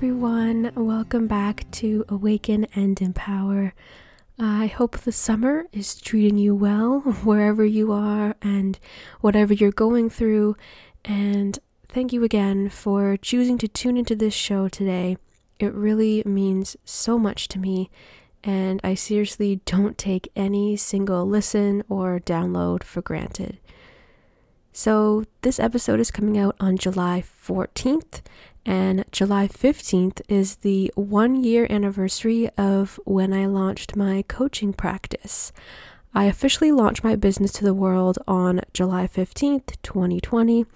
Everyone. Welcome back to Awaken and Empower. I hope the summer is treating you well wherever you are and whatever you're going through. And thank you again for choosing to tune into this show today. It really means so much to me, and I seriously don't take any single listen or download for granted. So, this episode is coming out on July 14th, and July 15th is the one year anniversary of when I launched my coaching practice. I officially launched my business to the world on July 15th, 2020,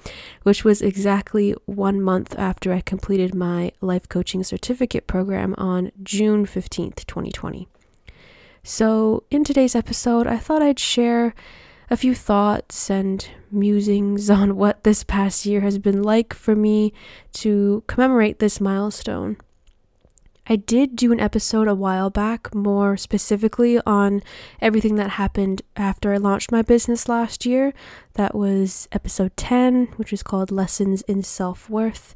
which was exactly one month after I completed my life coaching certificate program on June 15th, 2020. So, in today's episode, I thought I'd share a few thoughts and musings on what this past year has been like for me to commemorate this milestone. I did do an episode a while back, more specifically on everything that happened after I launched my business last year. That was episode 10, which is called Lessons in Self Worth.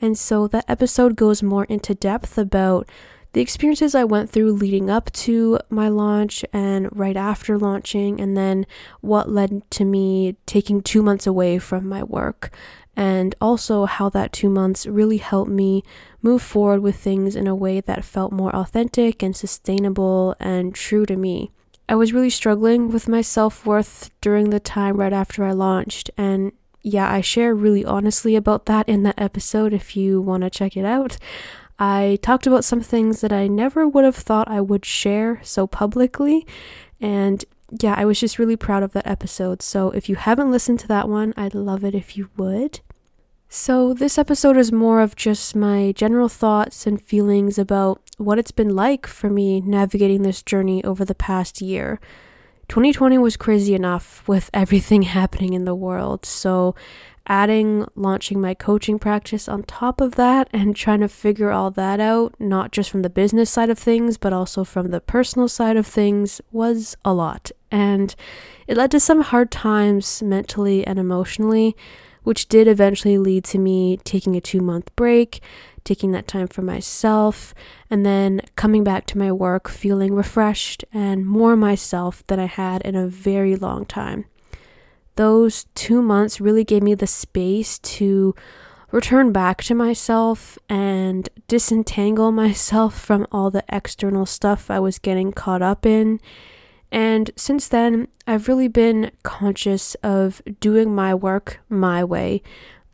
And so that episode goes more into depth about the experiences I went through leading up to my launch and right after launching, and then what led to me taking two months away from my work, and also how that two months really helped me move forward with things in a way that felt more authentic and sustainable and true to me. I was really struggling with my self worth during the time right after I launched, and yeah, I share really honestly about that in that episode if you want to check it out. I talked about some things that I never would have thought I would share so publicly. And yeah, I was just really proud of that episode. So if you haven't listened to that one, I'd love it if you would. So, this episode is more of just my general thoughts and feelings about what it's been like for me navigating this journey over the past year. 2020 was crazy enough with everything happening in the world, so adding launching my coaching practice on top of that and trying to figure all that out, not just from the business side of things, but also from the personal side of things, was a lot. And it led to some hard times mentally and emotionally, which did eventually lead to me taking a two month break, taking that time for myself, and then coming back to my work feeling refreshed and more myself than I had in a very long time those two months really gave me the space to return back to myself and disentangle myself from all the external stuff I was getting caught up in. And since then, I've really been conscious of doing my work my way.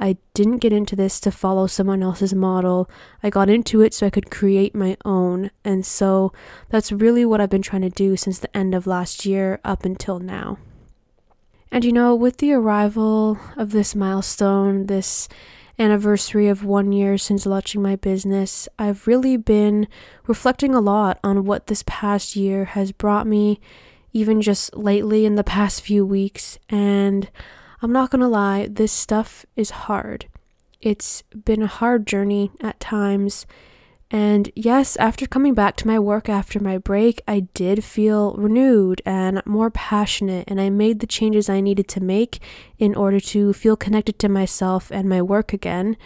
I didn't get into this to follow someone else's model. I got into it so I could create my own. And so that's really what I've been trying to do since the end of last year up until now. And you know, with the arrival of this milestone, this anniversary of one year since launching my business, I've really been reflecting a lot on what this past year has brought me, even just lately in the past few weeks. And I'm not gonna lie, this stuff is hard. It's been a hard journey at times. And yes, after coming back to my work after my break, I did feel renewed and more passionate, and I made the changes I needed to make in order to feel connected to myself and my work again.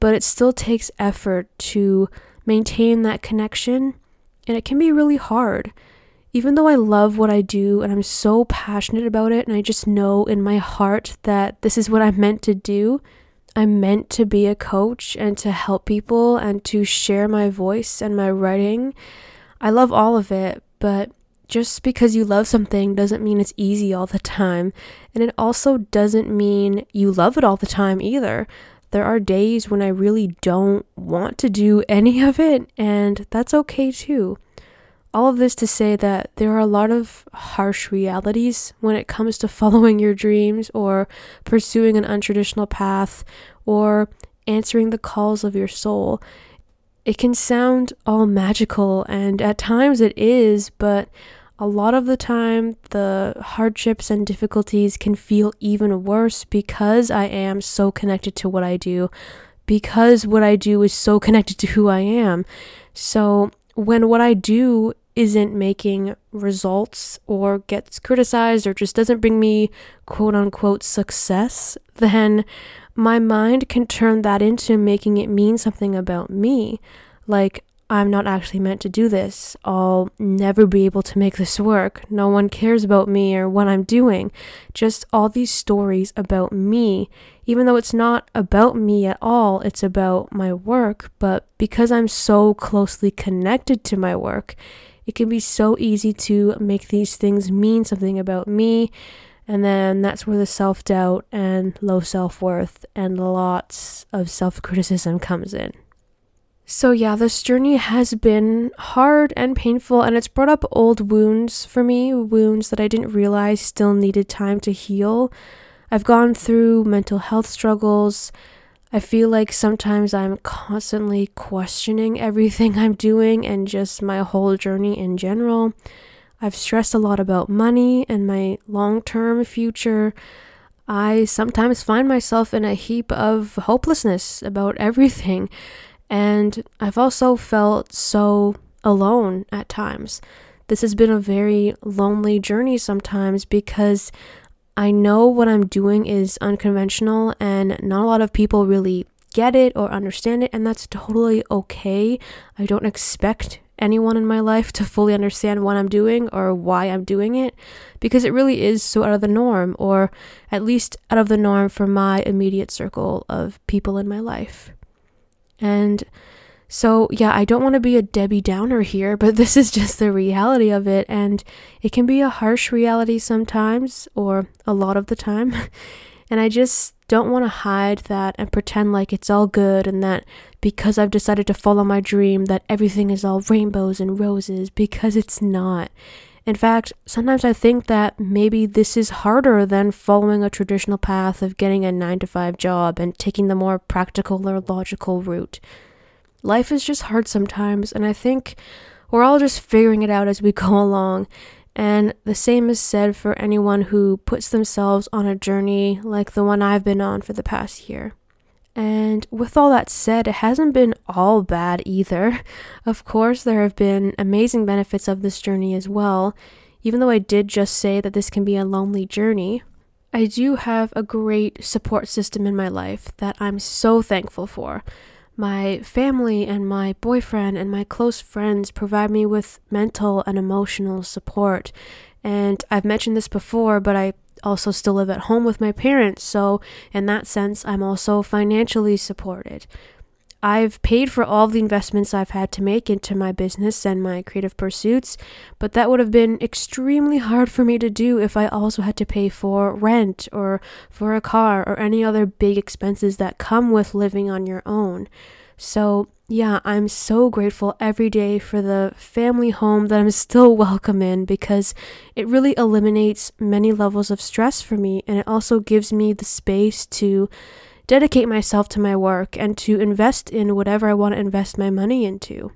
But it still takes effort to maintain that connection, and it can be really hard. Even though I love what I do and I'm so passionate about it, and I just know in my heart that this is what I'm meant to do, I'm meant to be a coach and to help people and to share my voice and my writing. I love all of it, but just because you love something doesn't mean it's easy all the time. And it also doesn't mean you love it all the time either. There are days when I really don't want to do any of it, and that's okay too. All of this to say that there are a lot of harsh realities when it comes to following your dreams or pursuing an untraditional path or answering the calls of your soul. It can sound all magical, and at times it is, but a lot of the time the hardships and difficulties can feel even worse because I am so connected to what I do, because what I do is so connected to who I am. So when what I do isn't making results or gets criticized or just doesn't bring me quote unquote success, then my mind can turn that into making it mean something about me. Like, I'm not actually meant to do this. I'll never be able to make this work. No one cares about me or what I'm doing. Just all these stories about me, even though it's not about me at all, it's about my work. But because I'm so closely connected to my work, it can be so easy to make these things mean something about me. And then that's where the self doubt and low self worth and lots of self criticism comes in. So, yeah, this journey has been hard and painful, and it's brought up old wounds for me, wounds that I didn't realize still needed time to heal. I've gone through mental health struggles. I feel like sometimes I'm constantly questioning everything I'm doing and just my whole journey in general. I've stressed a lot about money and my long term future. I sometimes find myself in a heap of hopelessness about everything. And I've also felt so alone at times. This has been a very lonely journey sometimes because I know what I'm doing is unconventional and not a lot of people really get it or understand it, and that's totally okay. I don't expect anyone in my life to fully understand what I'm doing or why I'm doing it because it really is so out of the norm, or at least out of the norm for my immediate circle of people in my life. And so, yeah, I don't want to be a Debbie Downer here, but this is just the reality of it. And it can be a harsh reality sometimes, or a lot of the time. And I just don't want to hide that and pretend like it's all good and that because I've decided to follow my dream, that everything is all rainbows and roses, because it's not. In fact, sometimes I think that maybe this is harder than following a traditional path of getting a 9 to 5 job and taking the more practical or logical route. Life is just hard sometimes, and I think we're all just figuring it out as we go along. And the same is said for anyone who puts themselves on a journey like the one I've been on for the past year. And with all that said, it hasn't been all bad either. Of course, there have been amazing benefits of this journey as well. Even though I did just say that this can be a lonely journey, I do have a great support system in my life that I'm so thankful for. My family and my boyfriend and my close friends provide me with mental and emotional support. And I've mentioned this before, but I also still live at home with my parents, so in that sense, I'm also financially supported. I've paid for all the investments I've had to make into my business and my creative pursuits, but that would have been extremely hard for me to do if I also had to pay for rent or for a car or any other big expenses that come with living on your own. So, yeah, I'm so grateful every day for the family home that I'm still welcome in because it really eliminates many levels of stress for me and it also gives me the space to dedicate myself to my work and to invest in whatever I want to invest my money into.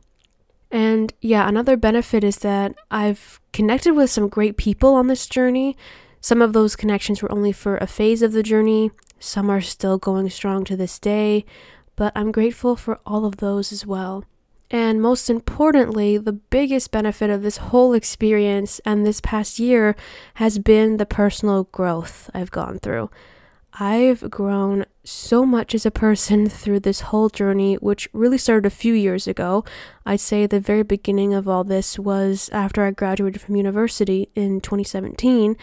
And yeah, another benefit is that I've connected with some great people on this journey. Some of those connections were only for a phase of the journey, some are still going strong to this day, but I'm grateful for all of those as well. And most importantly, the biggest benefit of this whole experience and this past year has been the personal growth I've gone through. I've grown so much as a person through this whole journey, which really started a few years ago. I'd say the very beginning of all this was after I graduated from university in 2017.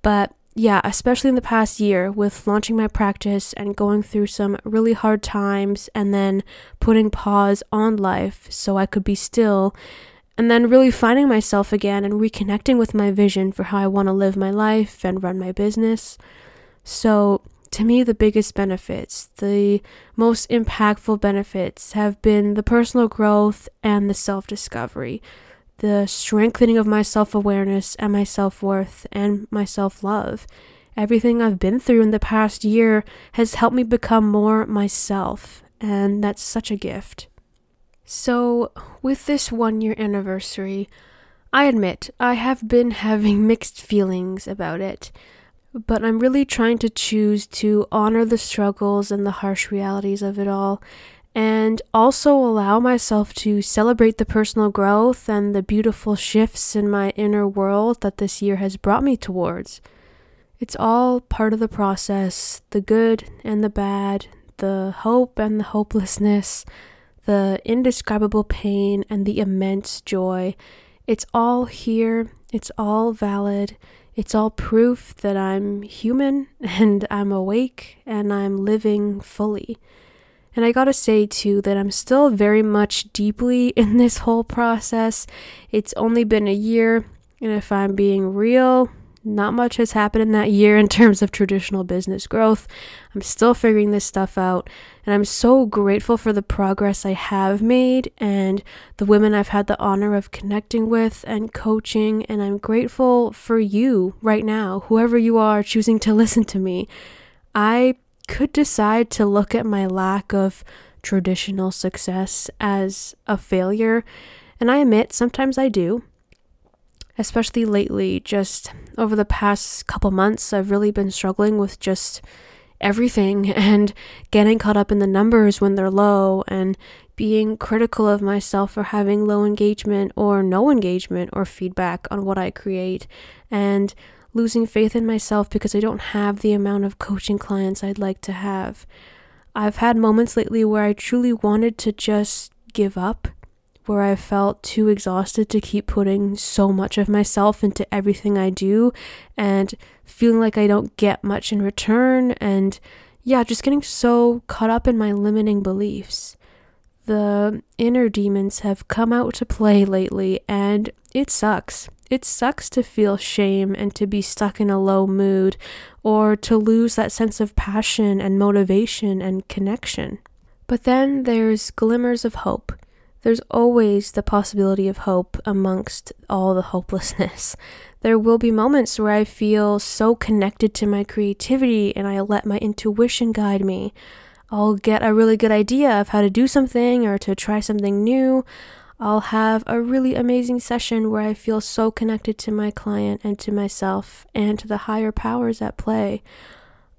But yeah, especially in the past year with launching my practice and going through some really hard times and then putting pause on life so I could be still. And then really finding myself again and reconnecting with my vision for how I want to live my life and run my business. So, to me, the biggest benefits, the most impactful benefits, have been the personal growth and the self discovery, the strengthening of my self awareness and my self worth and my self love. Everything I've been through in the past year has helped me become more myself, and that's such a gift. So, with this one year anniversary, I admit I have been having mixed feelings about it but I'm really trying to choose to honor the struggles and the harsh realities of it all, and also allow myself to celebrate the personal growth and the beautiful shifts in my inner world that this year has brought me towards. It's all part of the process the good and the bad, the hope and the hopelessness, the indescribable pain and the immense joy. It's all here, it's all valid, it's all proof that I'm human and I'm awake and I'm living fully. And I gotta say, too, that I'm still very much deeply in this whole process. It's only been a year, and if I'm being real, not much has happened in that year in terms of traditional business growth. I'm still figuring this stuff out, and I'm so grateful for the progress I have made and the women I've had the honor of connecting with and coaching. And I'm grateful for you right now, whoever you are choosing to listen to me. I could decide to look at my lack of traditional success as a failure, and I admit sometimes I do. Especially lately, just over the past couple months, I've really been struggling with just everything and getting caught up in the numbers when they're low and being critical of myself for having low engagement or no engagement or feedback on what I create and losing faith in myself because I don't have the amount of coaching clients I'd like to have. I've had moments lately where I truly wanted to just give up, where I felt too exhausted to keep putting so much of myself into everything I do and feeling like I don't get much in return, and yeah, just getting so caught up in my limiting beliefs. The inner demons have come out to play lately, and it sucks. It sucks to feel shame and to be stuck in a low mood or to lose that sense of passion and motivation and connection. But then there's glimmers of hope. There's always the possibility of hope amongst all the hopelessness. There will be moments where I feel so connected to my creativity and I let my intuition guide me. I'll get a really good idea of how to do something or to try something new. I'll have a really amazing session where I feel so connected to my client and to myself and to the higher powers at play.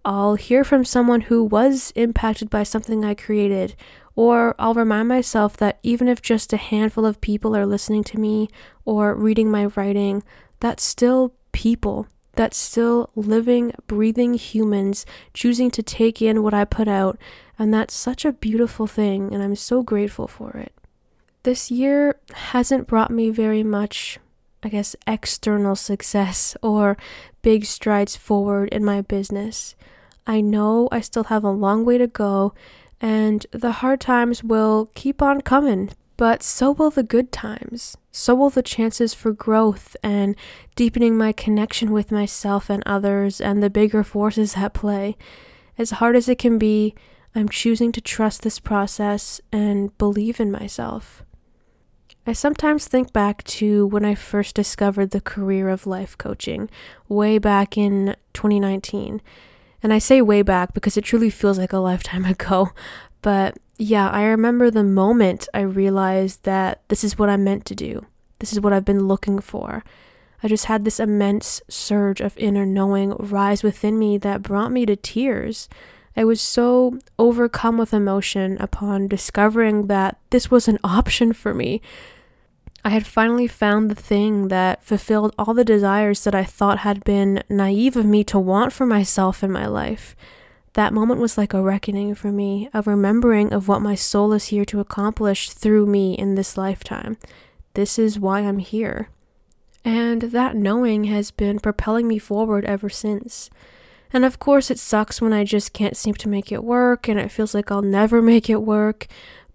I'll hear from someone who was impacted by something I created, or I'll remind myself that even if just a handful of people are listening to me or reading my writing, that's still people. That's still living, breathing humans choosing to take in what I put out, and that's such a beautiful thing, and I'm so grateful for it this year hasn't brought me very much, I guess, external success or big strides forward in my business. I know I still have a long way to go, and the hard times will keep on coming, but so will the good times. So will the chances for growth and deepening my connection with myself and others and the bigger forces at play. As hard as it can be, I'm choosing to trust this process and believe in myself. I sometimes think back to when I first discovered the career of life coaching, way back in 2019. And I say way back because it truly feels like a lifetime ago. But yeah, I remember the moment I realized that this is what I'm meant to do. This is what I've been looking for. I just had this immense surge of inner knowing rise within me that brought me to tears. I was so overcome with emotion upon discovering that this was an option for me. I had finally found the thing that fulfilled all the desires that I thought had been naive of me to want for myself in my life. That moment was like a reckoning for me, a remembering of what my soul is here to accomplish through me in this lifetime. This is why I'm here. And that knowing has been propelling me forward ever since. And of course, it sucks when I just can't seem to make it work and it feels like I'll never make it work.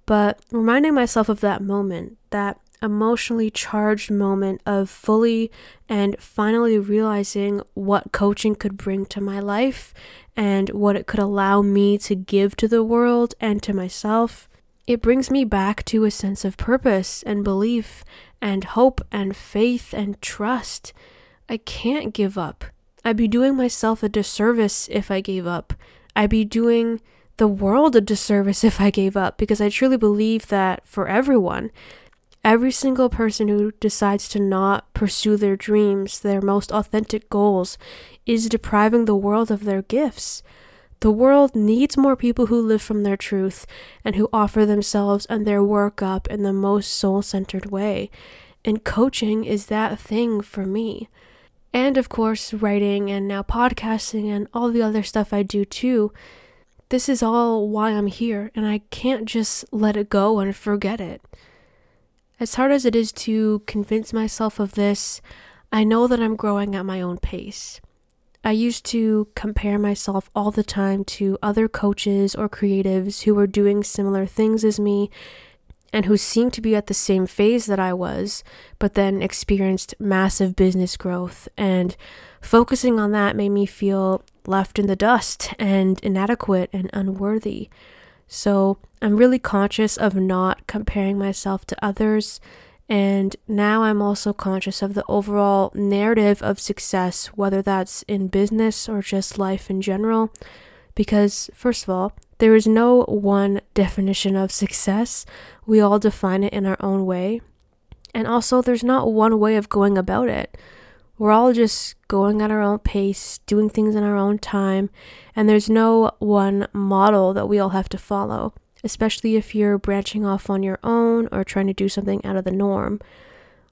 But reminding myself of that moment, that emotionally charged moment of fully and finally realizing what coaching could bring to my life and what it could allow me to give to the world and to myself. It brings me back to a sense of purpose and belief and hope and faith and trust. I can't give up. I'd be doing myself a disservice if I gave up. I'd be doing the world a disservice if I gave up because I truly believe that for everyone, Every single person who decides to not pursue their dreams, their most authentic goals, is depriving the world of their gifts. The world needs more people who live from their truth and who offer themselves and their work up in the most soul centered way. And coaching is that thing for me. And of course, writing and now podcasting and all the other stuff I do too. This is all why I'm here, and I can't just let it go and forget it. As hard as it is to convince myself of this, I know that I'm growing at my own pace. I used to compare myself all the time to other coaches or creatives who were doing similar things as me and who seemed to be at the same phase that I was, but then experienced massive business growth. And focusing on that made me feel left in the dust and inadequate and unworthy. So I'm really conscious of not comparing myself to others. And now I'm also conscious of the overall narrative of success, whether that's in business or just life in general. Because, first of all, there is no one definition of success. We all define it in our own way. And also, there's not one way of going about it. We're all just going at our own pace, doing things in our own time, and there's no one model that we all have to follow, especially if you're branching off on your own or trying to do something out of the norm.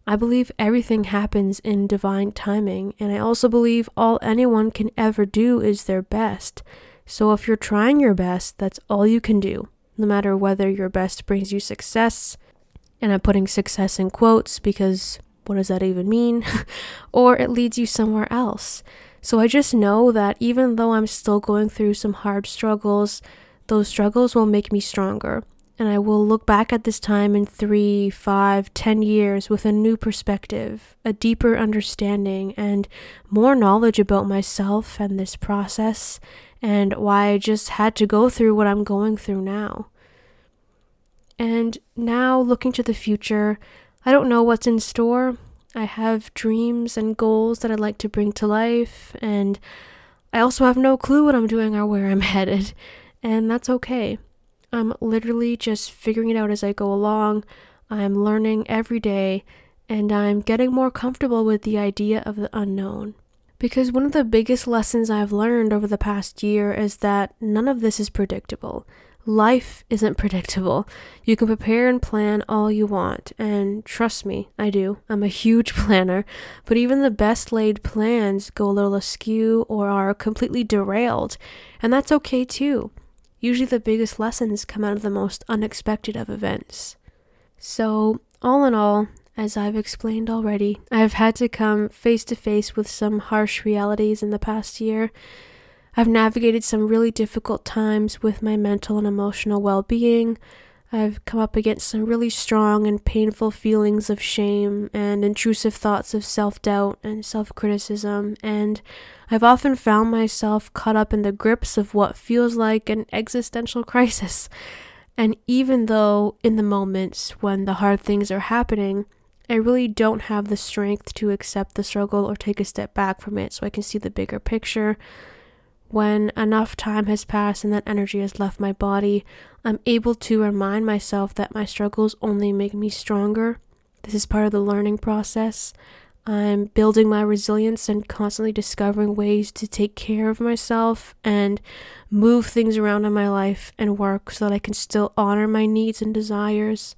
I believe everything happens in divine timing, and I also believe all anyone can ever do is their best. So if you're trying your best, that's all you can do, no matter whether your best brings you success. And I'm putting success in quotes because what does that even mean? or it leads you somewhere else. So I just know that even though I'm still going through some hard struggles, those struggles will make me stronger. And I will look back at this time in three, five, ten years with a new perspective, a deeper understanding, and more knowledge about myself and this process and why I just had to go through what I'm going through now. And now, looking to the future, I don't know what's in store. I have dreams and goals that I'd like to bring to life, and I also have no clue what I'm doing or where I'm headed, and that's okay. I'm literally just figuring it out as I go along. I'm learning every day, and I'm getting more comfortable with the idea of the unknown. Because one of the biggest lessons I've learned over the past year is that none of this is predictable. Life isn't predictable. You can prepare and plan all you want, and trust me, I do. I'm a huge planner, but even the best laid plans go a little askew or are completely derailed, and that's okay too. Usually, the biggest lessons come out of the most unexpected of events. So, all in all, as I've explained already, I have had to come face to face with some harsh realities in the past year. I've navigated some really difficult times with my mental and emotional well being. I've come up against some really strong and painful feelings of shame and intrusive thoughts of self doubt and self criticism, and I've often found myself caught up in the grips of what feels like an existential crisis. And even though in the moments when the hard things are happening, I really don't have the strength to accept the struggle or take a step back from it so I can see the bigger picture. When enough time has passed and that energy has left my body, I'm able to remind myself that my struggles only make me stronger. This is part of the learning process. I'm building my resilience and constantly discovering ways to take care of myself and move things around in my life and work so that I can still honor my needs and desires.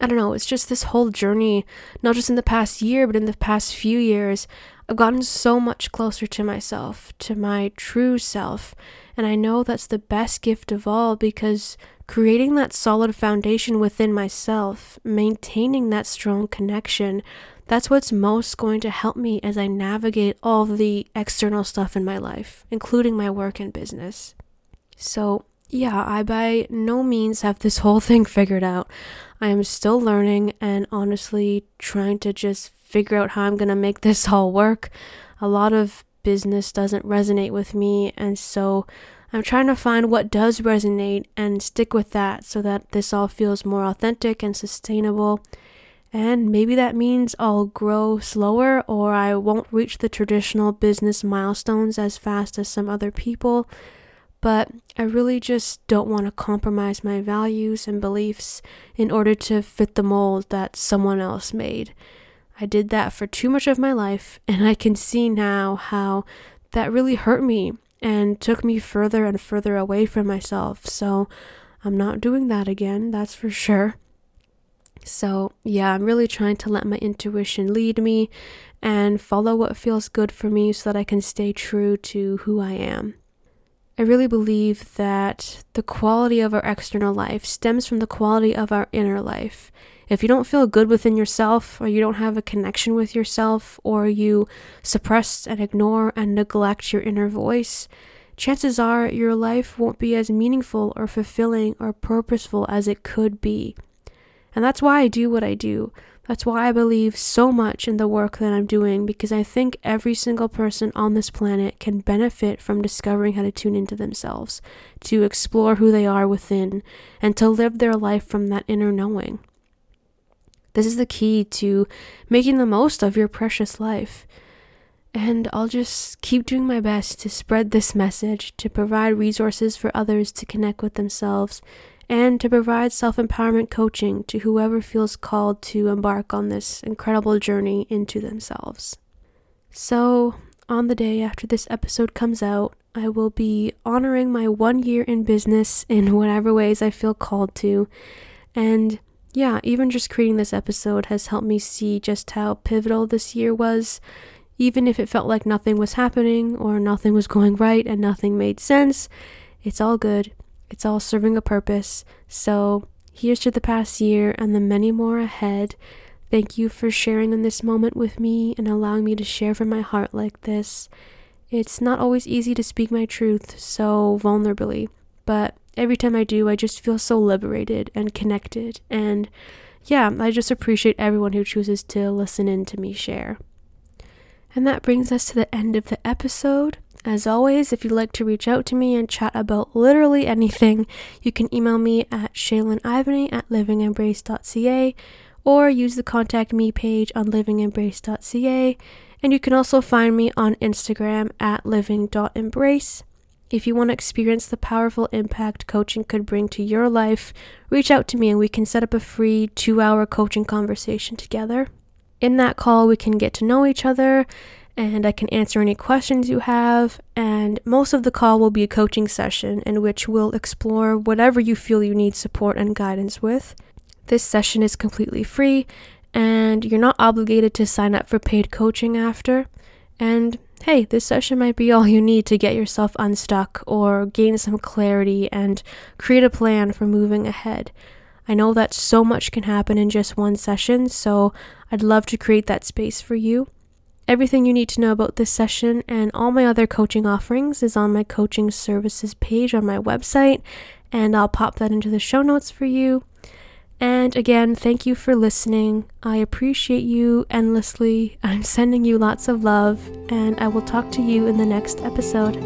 I don't know, it's just this whole journey, not just in the past year, but in the past few years. I've gotten so much closer to myself, to my true self, and I know that's the best gift of all because creating that solid foundation within myself, maintaining that strong connection, that's what's most going to help me as I navigate all the external stuff in my life, including my work and business. So, yeah, I by no means have this whole thing figured out. I am still learning and honestly trying to just figure out how I'm going to make this all work. A lot of business doesn't resonate with me, and so I'm trying to find what does resonate and stick with that so that this all feels more authentic and sustainable. And maybe that means I'll grow slower or I won't reach the traditional business milestones as fast as some other people but I really just don't want to compromise my values and beliefs in order to fit the mold that someone else made. I did that for too much of my life, and I can see now how that really hurt me and took me further and further away from myself. So I'm not doing that again, that's for sure. So, yeah, I'm really trying to let my intuition lead me and follow what feels good for me so that I can stay true to who I am. I really believe that the quality of our external life stems from the quality of our inner life. If you don't feel good within yourself, or you don't have a connection with yourself, or you suppress and ignore and neglect your inner voice, chances are your life won't be as meaningful or fulfilling or purposeful as it could be. And that's why I do what I do. That's why I believe so much in the work that I'm doing because I think every single person on this planet can benefit from discovering how to tune into themselves, to explore who they are within, and to live their life from that inner knowing. This is the key to making the most of your precious life. And I'll just keep doing my best to spread this message, to provide resources for others to connect with themselves and to provide self empowerment coaching to whoever feels called to embark on this incredible journey into themselves. So, on the day after this episode comes out, I will be honoring my one year in business in whatever ways I feel called to. And yeah, even just creating this episode has helped me see just how pivotal this year was. Even if it felt like nothing was happening or nothing was going right and nothing made sense, it's all good it's all serving a purpose. So, here's to the past year and the many more ahead. Thank you for sharing in this moment with me and allowing me to share from my heart like this. It's not always easy to speak my truth so vulnerably, but every time I do, I just feel so liberated and connected. And yeah, I just appreciate everyone who chooses to listen in to me share. And that brings us to the end of the episode. As always, if you'd like to reach out to me and chat about literally anything, you can email me at shaylinivany at livingembrace.ca or use the contact me page on livingembrace.ca. And you can also find me on Instagram at living.embrace. If you want to experience the powerful impact coaching could bring to your life, reach out to me and we can set up a free two hour coaching conversation together. In that call, we can get to know each other and I can answer any questions you have. And most of the call will be a coaching session in which we'll explore whatever you feel you need support and guidance with. This session is completely free, and you're not obligated to sign up for paid coaching after. And hey, this session might be all you need to get yourself unstuck or gain some clarity and create a plan for moving ahead. I know that so much can happen in just one session, so I'd love to create that space for you. Everything you need to know about this session and all my other coaching offerings is on my coaching services page on my website, and I'll pop that into the show notes for you. And again, thank you for listening. I appreciate you endlessly. I'm sending you lots of love, and I will talk to you in the next episode.